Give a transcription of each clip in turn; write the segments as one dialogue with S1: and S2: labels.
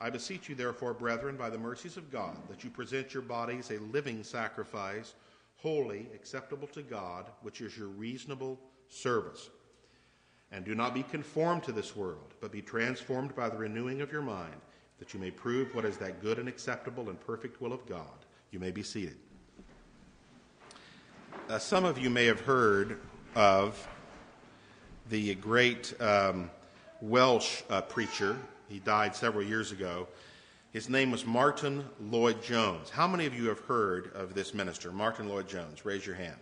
S1: I beseech you, therefore, brethren, by the mercies of God, that you present your bodies a living sacrifice, holy, acceptable to God, which is your reasonable service. And do not be conformed to this world, but be transformed by the renewing of your mind, that you may prove what is that good and acceptable and perfect will of God. You may be seated. Uh, some of you may have heard of the great um, Welsh uh, preacher he died several years ago. His name was Martin Lloyd Jones. How many of you have heard of this minister, Martyn Lloyd-Jones? Raise your hand.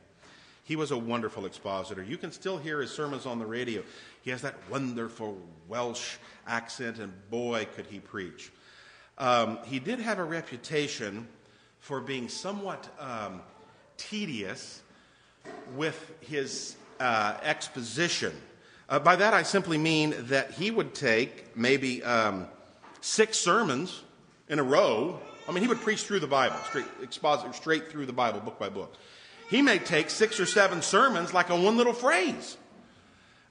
S1: He was a wonderful expositor. You can still hear his sermons on the radio. He has that wonderful Welsh accent, and boy, could he preach. Um, he did have a reputation for being somewhat um, tedious with his uh, exposition. Uh, by that, I simply mean that he would take maybe um, six sermons in a row. I mean, he would preach through the Bible, straight, exposit straight through the Bible, book by book. He may take six or seven sermons like on one little phrase.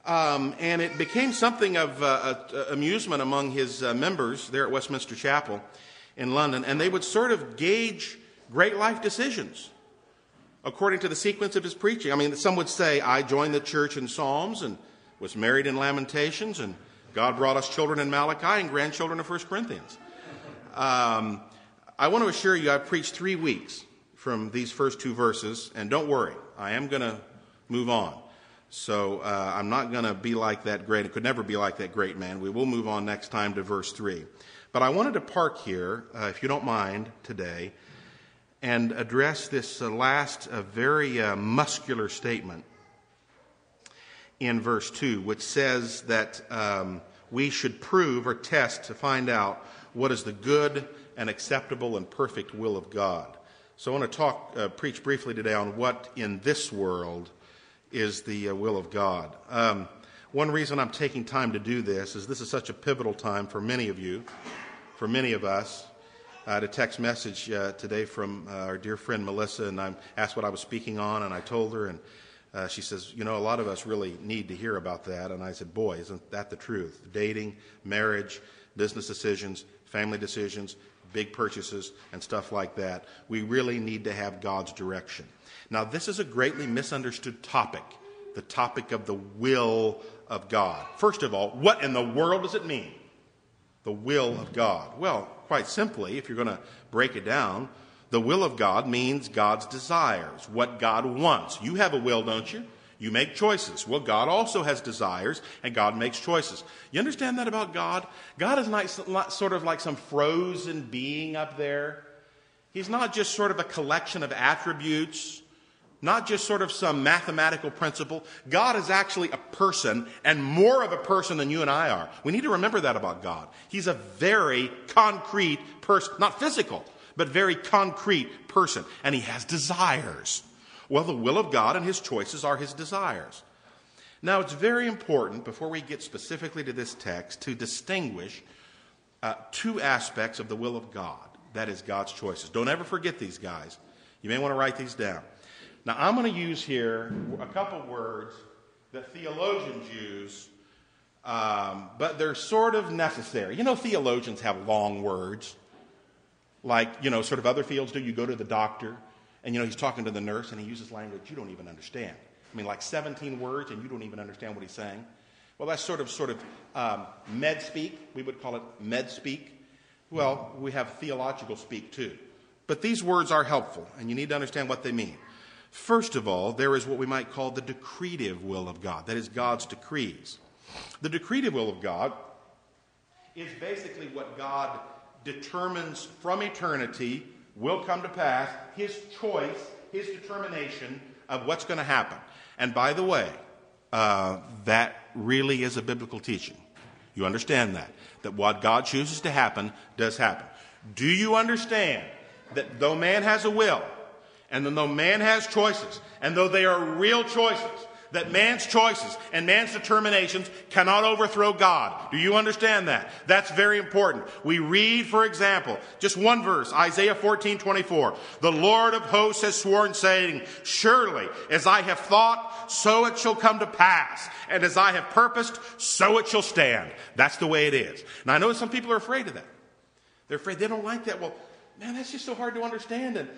S1: Um, and it became something of uh, amusement among his uh, members there at Westminster Chapel in London. And they would sort of gauge great life decisions according to the sequence of his preaching. I mean, some would say, I joined the church in Psalms and was married in Lamentations, and God brought us children in Malachi and grandchildren in 1 Corinthians. Um, I want to assure you, I've preached three weeks from these first two verses, and don't worry, I am going to move on. So uh, I'm not going to be like that great, it could never be like that great man. We will move on next time to verse 3. But I wanted to park here, uh, if you don't mind, today, and address this uh, last uh, very uh, muscular statement in verse 2, which says that um, we should prove or test to find out what is the good and acceptable and perfect will of God. So I want to talk, uh, preach briefly today on what in this world is the uh, will of God. Um, one reason I'm taking time to do this is this is such a pivotal time for many of you, for many of us. I had a text message uh, today from uh, our dear friend Melissa, and I asked what I was speaking on, and I told her, and uh, she says, You know, a lot of us really need to hear about that. And I said, Boy, isn't that the truth? Dating, marriage, business decisions, family decisions, big purchases, and stuff like that. We really need to have God's direction. Now, this is a greatly misunderstood topic the topic of the will of God. First of all, what in the world does it mean? The will of God. Well, quite simply, if you're going to break it down, the will of God means God's desires, what God wants. You have a will, don't you? You make choices. Well, God also has desires, and God makes choices. You understand that about God? God is not sort of like some frozen being up there. He's not just sort of a collection of attributes, not just sort of some mathematical principle. God is actually a person, and more of a person than you and I are. We need to remember that about God. He's a very concrete person, not physical but very concrete person. And he has desires. Well, the will of God and his choices are his desires. Now, it's very important, before we get specifically to this text, to distinguish uh, two aspects of the will of God. That is God's choices. Don't ever forget these, guys. You may want to write these down. Now, I'm going to use here a couple words that theologians use, um, but they're sort of necessary. You know, theologians have long words like, you know, sort of other fields do. You go to the doctor, and, you know, he's talking to the nurse, and he uses language you don't even understand. I mean, like 17 words, and you don't even understand what he's saying. Well, that's sort of, sort of um, med speak. We would call it med speak. Well, we have theological speak too. But these words are helpful, and you need to understand what they mean. First of all, there is what we might call the decretive will of God. That is God's decrees. The decretive will of God is basically what God determines from eternity will come to pass, his choice, his determination of what's going to happen. And by the way, uh, that really is a biblical teaching. You understand that? That what God chooses to happen does happen. Do you understand that though man has a will, and though man has choices, and though they are real choices, that man's choices and man's determinations cannot overthrow God. Do you understand that? That's very important. We read, for example, just one verse, Isaiah 14, 24. The Lord of hosts has sworn, saying, Surely as I have thought, so it shall come to pass. And as I have purposed, so it shall stand. That's the way it is. Now I know some people are afraid of that. They're afraid they don't like that. Well, man, that's just so hard to understand. And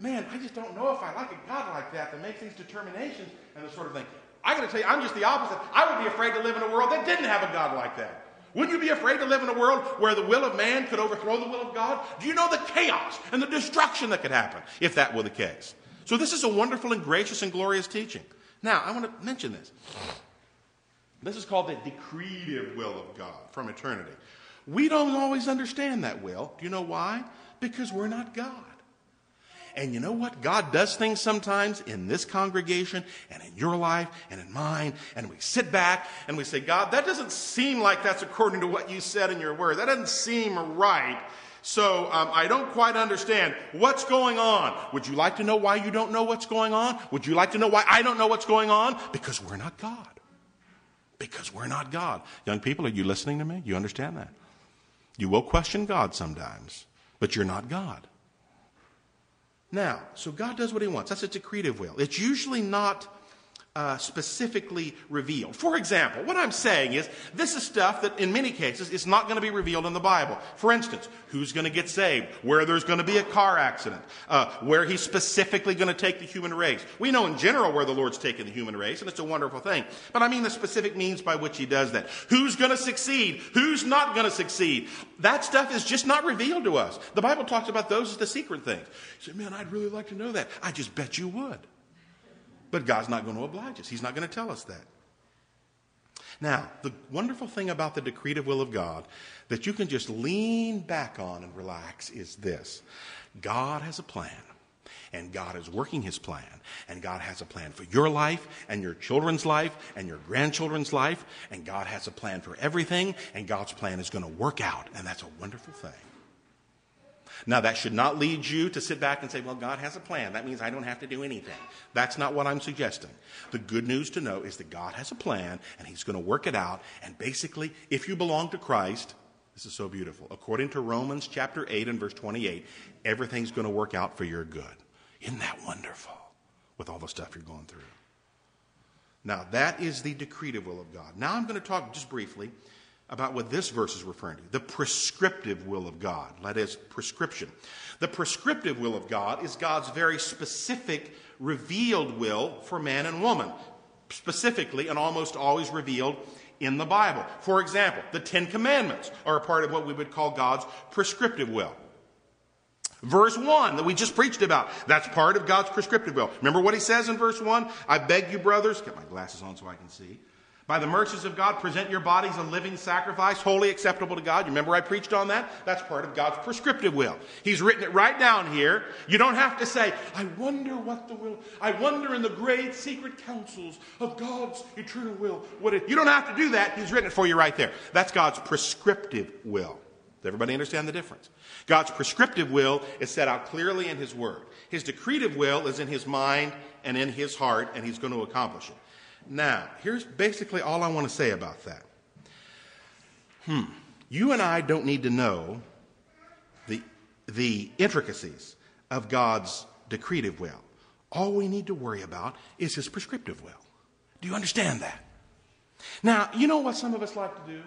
S1: man, I just don't know if I like a God like that that makes these determinations and the sort of thing. I got to tell you, I'm just the opposite. I would be afraid to live in a world that didn't have a God like that. Wouldn't you be afraid to live in a world where the will of man could overthrow the will of God? Do you know the chaos and the destruction that could happen if that were the case? So, this is a wonderful and gracious and glorious teaching. Now, I want to mention this. This is called the decretive will of God from eternity. We don't always understand that will. Do you know why? Because we're not God. And you know what? God does things sometimes in this congregation and in your life and in mine. And we sit back and we say, God, that doesn't seem like that's according to what you said in your word. That doesn't seem right. So um, I don't quite understand what's going on. Would you like to know why you don't know what's going on? Would you like to know why I don't know what's going on? Because we're not God. Because we're not God. Young people, are you listening to me? You understand that? You will question God sometimes, but you're not God. Now, so God does what he wants. That's a decretive will. It's usually not uh, specifically revealed. For example, what I'm saying is this is stuff that in many cases is not going to be revealed in the Bible. For instance, who's going to get saved, where there's going to be a car accident, uh, where he's specifically going to take the human race. We know in general where the Lord's taking the human race, and it's a wonderful thing. But I mean the specific means by which he does that. Who's going to succeed? Who's not going to succeed? That stuff is just not revealed to us. The Bible talks about those as the secret things. You say, man, I'd really like to know that. I just bet you would. But God's not going to oblige us. He's not going to tell us that. Now, the wonderful thing about the decretive will of God that you can just lean back on and relax is this God has a plan, and God is working his plan, and God has a plan for your life, and your children's life, and your grandchildren's life, and God has a plan for everything, and God's plan is going to work out, and that's a wonderful thing. Now, that should not lead you to sit back and say, well, God has a plan. That means I don't have to do anything. That's not what I'm suggesting. The good news to know is that God has a plan and He's going to work it out. And basically, if you belong to Christ, this is so beautiful. According to Romans chapter 8 and verse 28, everything's going to work out for your good. Isn't that wonderful with all the stuff you're going through? Now, that is the decretive will of God. Now, I'm going to talk just briefly about what this verse is referring to the prescriptive will of God. That is, prescription. The prescriptive will of God is God's very specific, revealed will for man and woman, specifically and almost always revealed in the Bible. For example, the Ten Commandments are a part of what we would call God's prescriptive will. Verse 1 that we just preached about, that's part of God's prescriptive will. Remember what he says in verse 1? I beg you, brothers, get my glasses on so I can see. By the mercies of God, present your bodies a living sacrifice, wholly acceptable to God. You remember I preached on that? That's part of God's prescriptive will. He's written it right down here. You don't have to say, I wonder what the will, I wonder in the great secret counsels of God's eternal will. What it, you don't have to do that. He's written it for you right there. That's God's prescriptive will. Does everybody understand the difference? God's prescriptive will is set out clearly in His Word. His decretive will is in His mind and in His heart, and He's going to accomplish it. Now, here's basically all I want to say about that. Hmm. You and I don't need to know the, the intricacies of God's decretive will. All we need to worry about is his prescriptive will. Do you understand that? Now, you know what some of us like to do?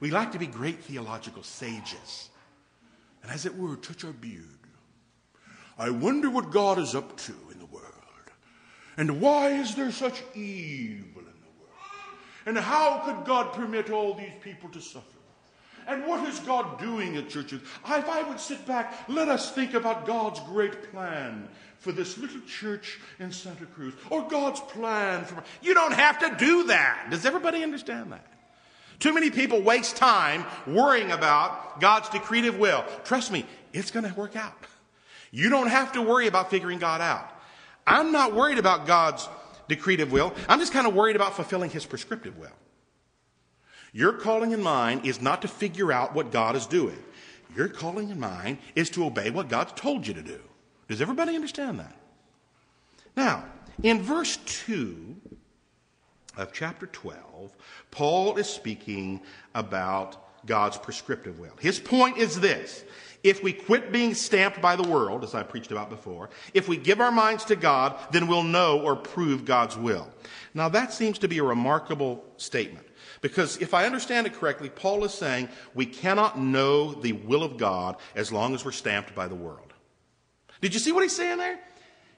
S1: We like to be great theological sages. And as it were, touch our beard. I wonder what God is up to and why is there such evil in the world? And how could God permit all these people to suffer? And what is God doing at churches? If I would sit back, let us think about God's great plan for this little church in Santa Cruz, or God's plan for. You don't have to do that. Does everybody understand that? Too many people waste time worrying about God's decretive will. Trust me, it's going to work out. You don't have to worry about figuring God out. I'm not worried about God's decretive will. I'm just kind of worried about fulfilling his prescriptive will. Your calling in mind is not to figure out what God is doing. Your calling in mind is to obey what God's told you to do. Does everybody understand that? Now, in verse 2 of chapter 12, Paul is speaking about God's prescriptive will. His point is this if we quit being stamped by the world, as I preached about before, if we give our minds to God, then we'll know or prove God's will. Now, that seems to be a remarkable statement. Because if I understand it correctly, Paul is saying we cannot know the will of God as long as we're stamped by the world. Did you see what he's saying there?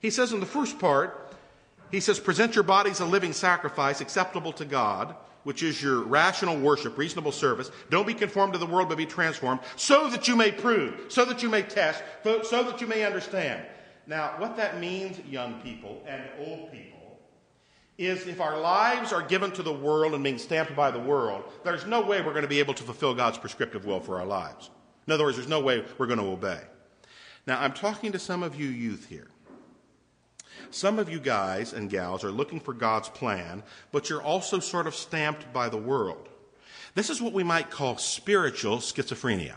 S1: He says in the first part, he says, present your bodies a living sacrifice acceptable to God, which is your rational worship, reasonable service. Don't be conformed to the world, but be transformed, so that you may prove, so that you may test, so that you may understand. Now, what that means, young people and old people, is if our lives are given to the world and being stamped by the world, there's no way we're going to be able to fulfill God's prescriptive will for our lives. In other words, there's no way we're going to obey. Now, I'm talking to some of you youth here. Some of you guys and gals are looking for God's plan, but you're also sort of stamped by the world. This is what we might call spiritual schizophrenia.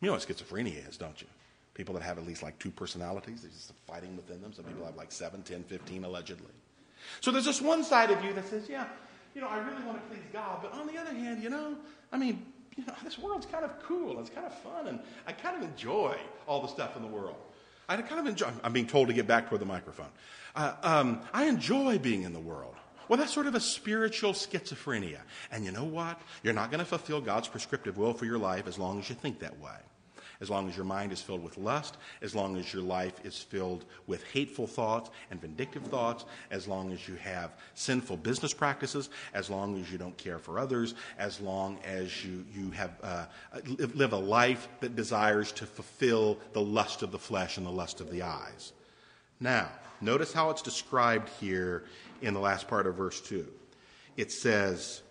S1: You know what schizophrenia is, don't you? People that have at least like two personalities, they're just fighting within them. Some people have like 7, 10, 15 allegedly. So there's this one side of you that says, yeah, you know, I really want to please God, but on the other hand, you know, I mean, you know, this world's kind of cool, it's kind of fun, and I kind of enjoy all the stuff in the world. I kind of enjoy, I'm being told to get back toward the microphone. Uh, um, I enjoy being in the world. Well, that's sort of a spiritual schizophrenia. And you know what? You're not going to fulfill God's prescriptive will for your life as long as you think that way as long as your mind is filled with lust, as long as your life is filled with hateful thoughts and vindictive thoughts, as long as you have sinful business practices, as long as you don't care for others, as long as you, you have, uh, live a life that desires to fulfill the lust of the flesh and the lust of the eyes. Now, notice how it's described here in the last part of verse 2. It says,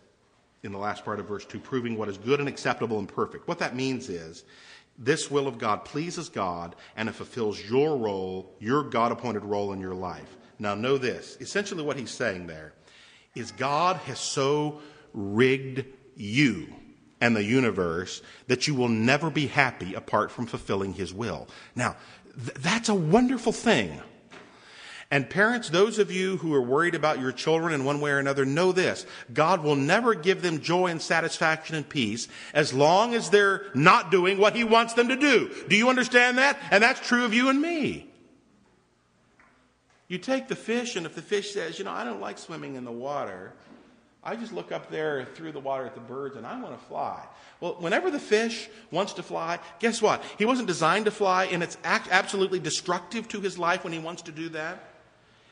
S1: in the last part of verse 2, proving what is good and acceptable and perfect. What that means is this will of God pleases God and it fulfills your role, your God appointed role in your life. Now, know this essentially, what he's saying there is God has so rigged you and the universe that you will never be happy apart from fulfilling his will. Now, th- that's a wonderful thing. And parents, those of you who are worried about your children in one way or another, know this. God will never give them joy and satisfaction and peace as long as they're not doing what He wants them to do. Do you understand that? And that's true of you and me. You take the fish, and if the fish says, you know, I don't like swimming in the water, I just look up there through the water at the birds and I want to fly. Well, whenever the fish wants to fly, guess what? He wasn't designed to fly, and it's absolutely destructive to his life when he wants to do that.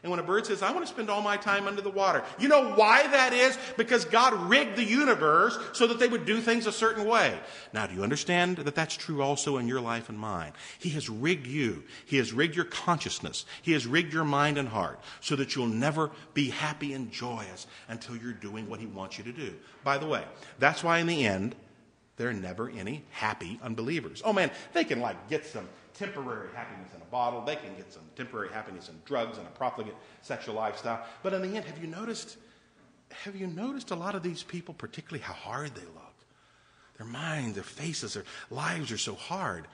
S1: And when a bird says, I want to spend all my time under the water, you know why that is? Because God rigged the universe so that they would do things a certain way. Now, do you understand that that's true also in your life and mine? He has rigged you. He has rigged your consciousness. He has rigged your mind and heart so that you'll never be happy and joyous until you're doing what He wants you to do. By the way, that's why in the end, there are never any happy unbelievers. Oh man, they can like get some temporary happiness in a bottle. They can get some temporary happiness in drugs and a profligate sexual lifestyle. But in the end, have you noticed? Have you noticed a lot of these people, particularly how hard they look? Their minds, their faces, their lives are so hard.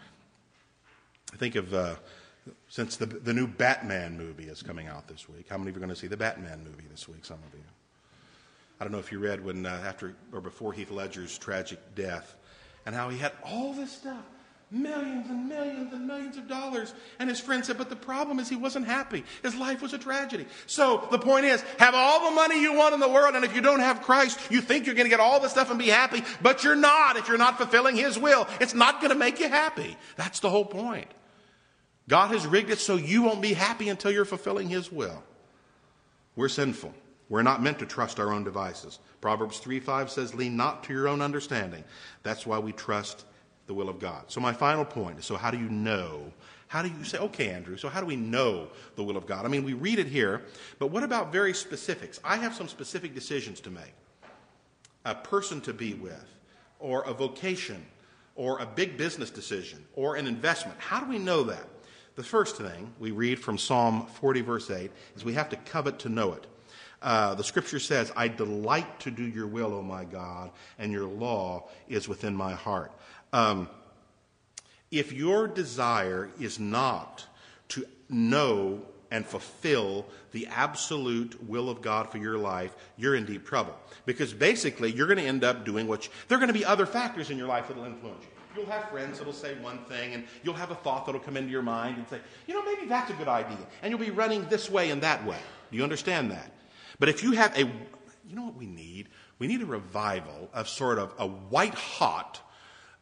S1: I think of uh, since the, the new Batman movie is coming out this week. How many of you are going to see the Batman movie this week? Some of you. I don't know if you read when uh, after or before Heath Ledger's tragic death, and how he had all this stuff millions and millions and millions of dollars. And his friend said, But the problem is he wasn't happy. His life was a tragedy. So the point is, have all the money you want in the world, and if you don't have Christ, you think you're going to get all the stuff and be happy, but you're not if you're not fulfilling his will. It's not going to make you happy. That's the whole point. God has rigged it so you won't be happy until you're fulfilling his will. We're sinful. We're not meant to trust our own devices. Proverbs 3 5 says, Lean not to your own understanding. That's why we trust the will of God. So, my final point is so, how do you know? How do you say, okay, Andrew, so how do we know the will of God? I mean, we read it here, but what about very specifics? I have some specific decisions to make a person to be with, or a vocation, or a big business decision, or an investment. How do we know that? The first thing we read from Psalm 40, verse 8, is we have to covet to know it. Uh, the scripture says, I delight to do your will, O my God, and your law is within my heart. Um, if your desire is not to know and fulfill the absolute will of God for your life, you're in deep trouble. Because basically, you're going to end up doing what you, there are going to be other factors in your life that will influence you. You'll have friends that'll say one thing, and you'll have a thought that'll come into your mind and say, you know, maybe that's a good idea. And you'll be running this way and that way. Do you understand that? But if you have a, you know what we need? We need a revival of sort of a white hot,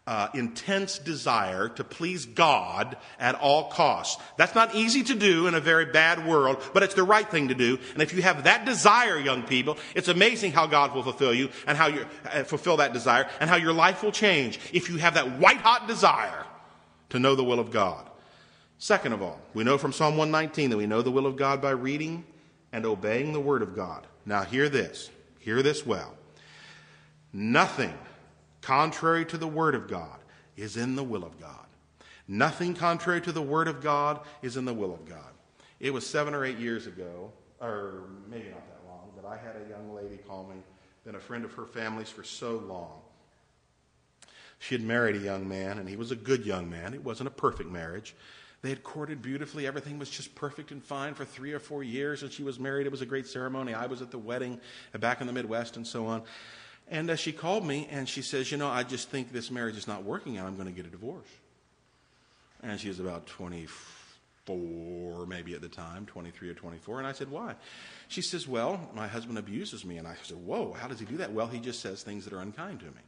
S1: uh, intense desire to please God at all costs. That's not easy to do in a very bad world, but it's the right thing to do. And if you have that desire, young people, it's amazing how God will fulfill you and how you uh, fulfill that desire and how your life will change if you have that white hot desire to know the will of God. Second of all, we know from Psalm 119 that we know the will of God by reading and obeying the word of God. Now hear this. Hear this well. Nothing contrary to the Word of God is in the will of God. Nothing contrary to the Word of God is in the will of God. It was seven or eight years ago, or maybe not that long, that I had a young lady call me, been a friend of her family's for so long. She had married a young man, and he was a good young man. It wasn't a perfect marriage. They had courted beautifully. Everything was just perfect and fine for three or four years, and she was married. It was a great ceremony. I was at the wedding back in the Midwest and so on. And uh, she called me and she says, You know, I just think this marriage is not working and I'm going to get a divorce. And she was about 24, maybe at the time, 23 or 24. And I said, Why? She says, Well, my husband abuses me. And I said, Whoa, how does he do that? Well, he just says things that are unkind to me.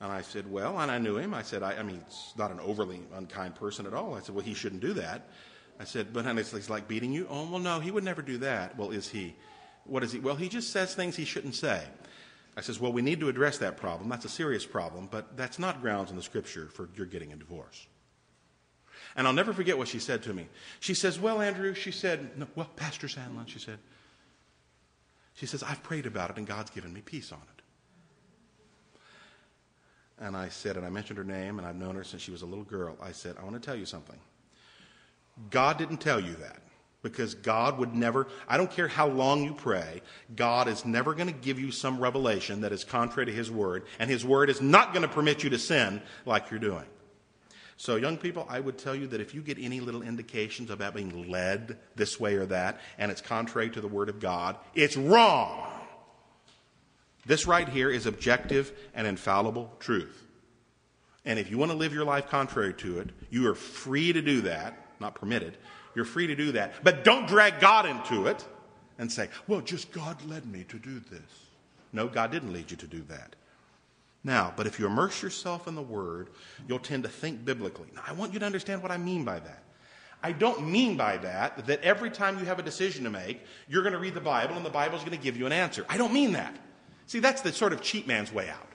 S1: And I said, Well, and I knew him. I said, I, I mean, he's not an overly unkind person at all. I said, Well, he shouldn't do that. I said, But honey, it's like beating you? Oh, well, no, he would never do that. Well, is he? What is he? Well, he just says things he shouldn't say. I says, well, we need to address that problem. That's a serious problem, but that's not grounds in the scripture for your getting a divorce. And I'll never forget what she said to me. She says, well, Andrew, she said, no, well, Pastor Sandlin, she said, she says, I've prayed about it and God's given me peace on it. And I said, and I mentioned her name, and I've known her since she was a little girl. I said, I want to tell you something. God didn't tell you that because God would never, I don't care how long you pray, God is never going to give you some revelation that is contrary to His Word, and His Word is not going to permit you to sin like you're doing. So, young people, I would tell you that if you get any little indications about being led this way or that, and it's contrary to the Word of God, it's wrong. This right here is objective and infallible truth. And if you want to live your life contrary to it, you are free to do that, not permitted. You're free to do that. But don't drag God into it and say, well, just God led me to do this. No, God didn't lead you to do that. Now, but if you immerse yourself in the Word, you'll tend to think biblically. Now, I want you to understand what I mean by that. I don't mean by that that every time you have a decision to make, you're going to read the Bible and the Bible's going to give you an answer. I don't mean that. See, that's the sort of cheap man's way out.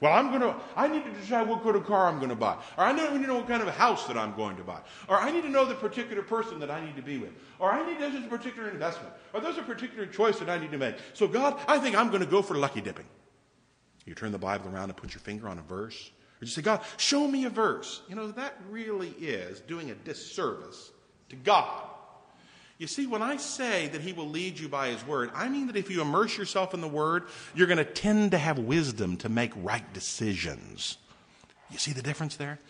S1: Well, I'm going to, I need to decide what kind of car I'm going to buy. Or I need to know what kind of house that I'm going to buy. Or I need to know the particular person that I need to be with. Or I need this is a particular investment. Or there's a particular choice that I need to make. So, God, I think I'm going to go for lucky dipping. You turn the Bible around and put your finger on a verse. Or you say, God, show me a verse. You know, that really is doing a disservice to God. You see, when I say that He will lead you by His Word, I mean that if you immerse yourself in the Word, you're going to tend to have wisdom to make right decisions. You see the difference there?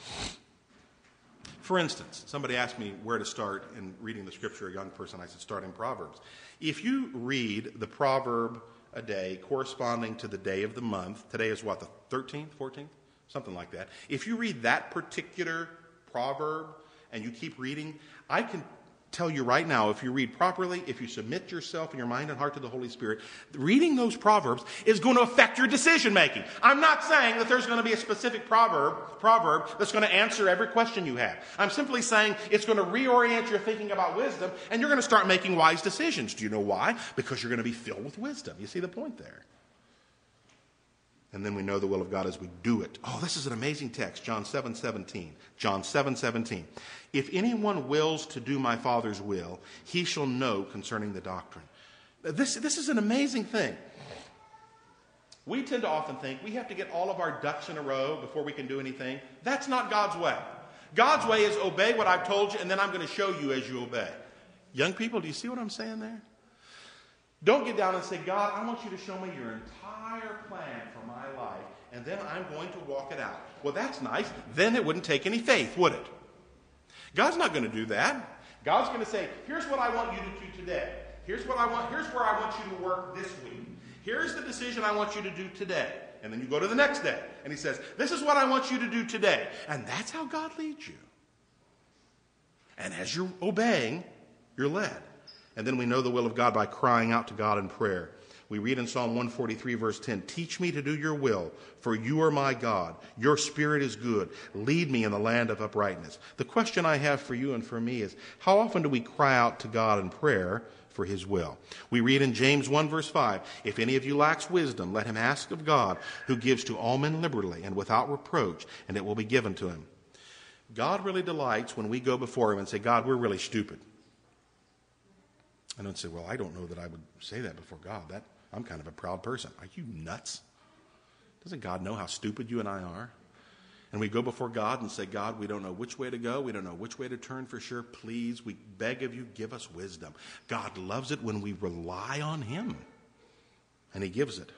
S1: For instance, somebody asked me where to start in reading the Scripture, a young person. I said, start in Proverbs. If you read the proverb a day corresponding to the day of the month, today is what, the 13th, 14th? Something like that. If you read that particular proverb and you keep reading, I can tell you right now, if you read properly, if you submit yourself and your mind and heart to the Holy Spirit, reading those proverbs is going to affect your decision making. I'm not saying that there's going to be a specific proverb, proverb that's going to answer every question you have. I'm simply saying it's going to reorient your thinking about wisdom and you're going to start making wise decisions. Do you know why? Because you're going to be filled with wisdom. You see the point there? And then we know the will of God as we do it. Oh, this is an amazing text, John 7 17. John 7 17. If anyone wills to do my Father's will, he shall know concerning the doctrine. This, this is an amazing thing. We tend to often think we have to get all of our ducks in a row before we can do anything. That's not God's way. God's way is obey what I've told you, and then I'm going to show you as you obey. Young people, do you see what I'm saying there? Don't get down and say, God, I want you to show me your entire plan for my life, and then I'm going to walk it out. Well, that's nice. Then it wouldn't take any faith, would it? God's not going to do that. God's going to say, here's what I want you to do today. Here's what I want, here's where I want you to work this week. Here's the decision I want you to do today. And then you go to the next day. And he says, This is what I want you to do today. And that's how God leads you. And as you're obeying, you're led. And then we know the will of God by crying out to God in prayer. We read in Psalm 143, verse 10 Teach me to do your will, for you are my God. Your spirit is good. Lead me in the land of uprightness. The question I have for you and for me is how often do we cry out to God in prayer for his will? We read in James 1, verse 5 If any of you lacks wisdom, let him ask of God, who gives to all men liberally and without reproach, and it will be given to him. God really delights when we go before him and say, God, we're really stupid. I don't say, well, I don't know that I would say that before God. That I'm kind of a proud person. Are you nuts? Doesn't God know how stupid you and I are? And we go before God and say, God, we don't know which way to go. We don't know which way to turn for sure. Please, we beg of you, give us wisdom. God loves it when we rely on Him, and He gives it.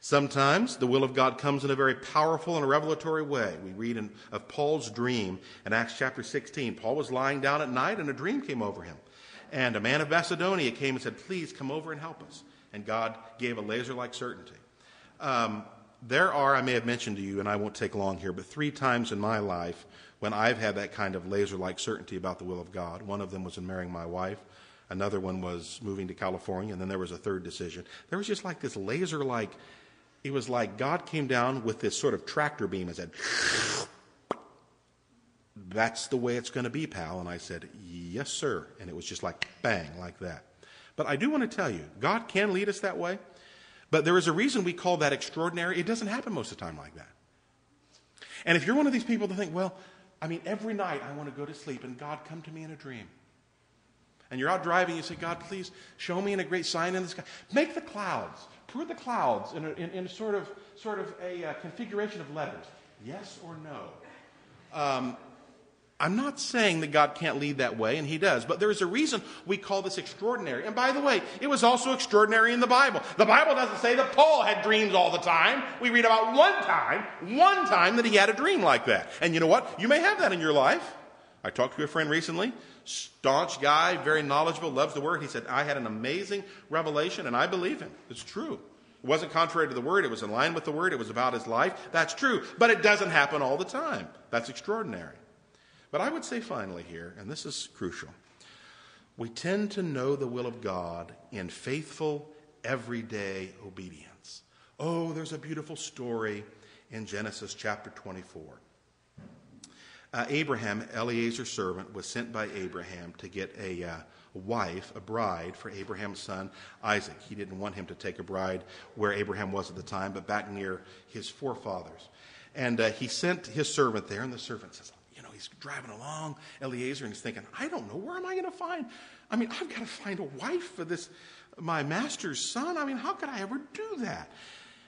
S1: Sometimes the will of God comes in a very powerful and revelatory way. We read in, of Paul's dream in Acts chapter 16. Paul was lying down at night, and a dream came over him. And a man of Macedonia came and said, Please come over and help us and God gave a laser like certainty. Um, there are, I may have mentioned to you, and I won't take long here, but three times in my life when I've had that kind of laser like certainty about the will of God. One of them was in marrying my wife, another one was moving to California, and then there was a third decision. There was just like this laser like, it was like God came down with this sort of tractor beam and said, That's the way it's going to be, pal. And I said, Yes, sir. And it was just like bang, like that. But I do want to tell you, God can lead us that way. But there is a reason we call that extraordinary. It doesn't happen most of the time like that. And if you're one of these people that think, well, I mean, every night I want to go to sleep and God come to me in a dream. And you're out driving, you say, God, please show me in a great sign in the sky. Make the clouds, put the clouds in a, in, in a sort of, sort of a uh, configuration of letters. Yes or no? Um, I'm not saying that God can't lead that way, and He does, but there is a reason we call this extraordinary. And by the way, it was also extraordinary in the Bible. The Bible doesn't say that Paul had dreams all the time. We read about one time, one time that he had a dream like that. And you know what? You may have that in your life. I talked to a friend recently, staunch guy, very knowledgeable, loves the Word. He said, I had an amazing revelation, and I believe him. It's true. It wasn't contrary to the Word, it was in line with the Word, it was about his life. That's true. But it doesn't happen all the time. That's extraordinary. But I would say finally here, and this is crucial, we tend to know the will of God in faithful, everyday obedience. Oh, there's a beautiful story in Genesis chapter 24. Uh, Abraham, Eliezer's servant, was sent by Abraham to get a uh, wife, a bride, for Abraham's son Isaac. He didn't want him to take a bride where Abraham was at the time, but back near his forefathers. And uh, he sent his servant there, and the servant says, he's driving along, Eliezer, and he's thinking, I don't know, where am I going to find? I mean, I've got to find a wife for this, my master's son. I mean, how could I ever do that?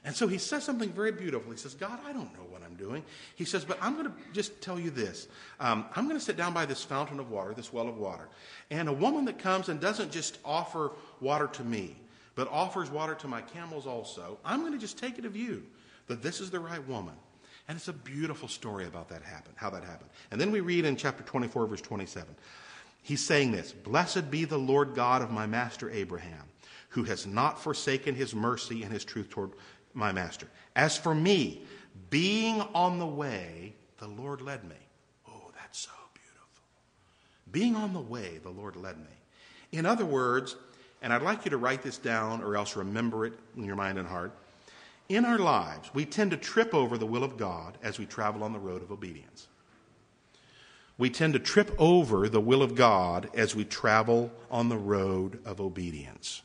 S1: And so he says something very beautiful. He says, God, I don't know what I'm doing. He says, but I'm going to just tell you this. Um, I'm going to sit down by this fountain of water, this well of water. And a woman that comes and doesn't just offer water to me, but offers water to my camels also, I'm going to just take it of you that this is the right woman. And it's a beautiful story about that happen, how that happened. And then we read in chapter 24, verse 27. He's saying this Blessed be the Lord God of my master Abraham, who has not forsaken his mercy and his truth toward my master. As for me, being on the way, the Lord led me. Oh, that's so beautiful. Being on the way, the Lord led me. In other words, and I'd like you to write this down or else remember it in your mind and heart in our lives, we tend to trip over the will of God as we travel on the road of obedience. We tend to trip over the will of God as we travel on the road of obedience.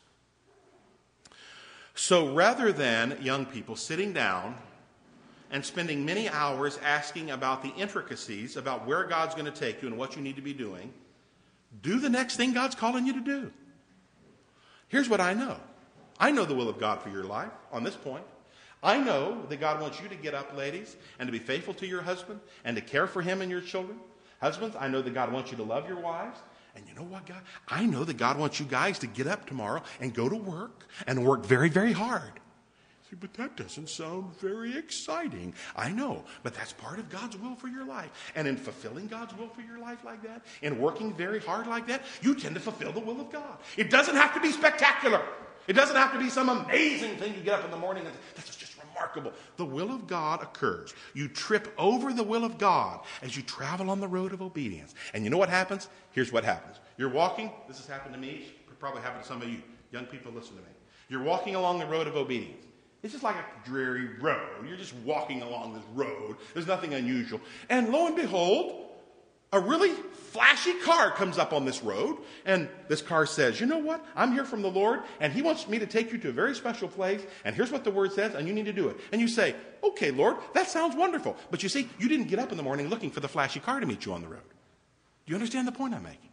S1: So rather than young people sitting down and spending many hours asking about the intricacies about where God's going to take you and what you need to be doing, do the next thing God's calling you to do. Here's what I know I know the will of God for your life on this point. I know that God wants you to get up, ladies, and to be faithful to your husband and to care for him and your children. Husbands, I know that God wants you to love your wives. And you know what, God? I know that God wants you guys to get up tomorrow and go to work and work very, very hard. See, but that doesn't sound very exciting. I know, but that's part of God's will for your life. And in fulfilling God's will for your life like that, in working very hard like that, you tend to fulfill the will of God. It doesn't have to be spectacular. It doesn't have to be some amazing thing you get up in the morning and that's just remarkable. The will of God occurs. You trip over the will of God as you travel on the road of obedience. And you know what happens? Here's what happens. You're walking. This has happened to me. It probably happened to some of you. Young people, listen to me. You're walking along the road of obedience. It's just like a dreary road. You're just walking along this road. There's nothing unusual. And lo and behold, a really flashy car comes up on this road, and this car says, You know what? I'm here from the Lord, and He wants me to take you to a very special place, and here's what the word says, and you need to do it. And you say, Okay, Lord, that sounds wonderful. But you see, you didn't get up in the morning looking for the flashy car to meet you on the road. Do you understand the point I'm making?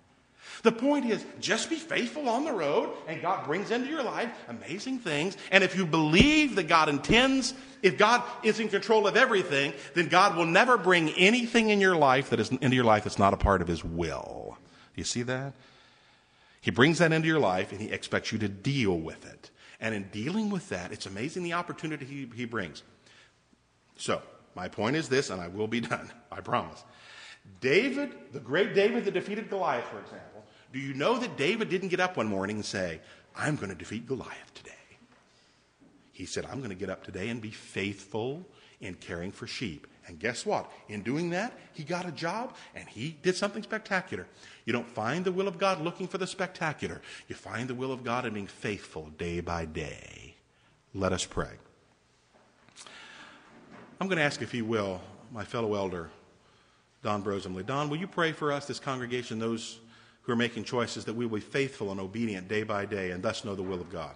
S1: The point is just be faithful on the road, and God brings into your life amazing things. And if you believe that God intends, if God is in control of everything, then God will never bring anything in your life that is into your life that's not a part of His will. Do you see that? He brings that into your life, and He expects you to deal with it. And in dealing with that, it's amazing the opportunity He, he brings. So, my point is this, and I will be done, I promise. David, the great David that defeated Goliath, for example, do you know that David didn't get up one morning and say, I'm going to defeat Goliath today? He said, I'm going to get up today and be faithful in caring for sheep. And guess what? In doing that, he got a job and he did something spectacular. You don't find the will of God looking for the spectacular, you find the will of God in being faithful day by day. Let us pray. I'm going to ask, if you will, my fellow elder, Don Brosemley. Don, will you pray for us, this congregation, those who are making choices, that we will be faithful and obedient day by day and thus know the will of God?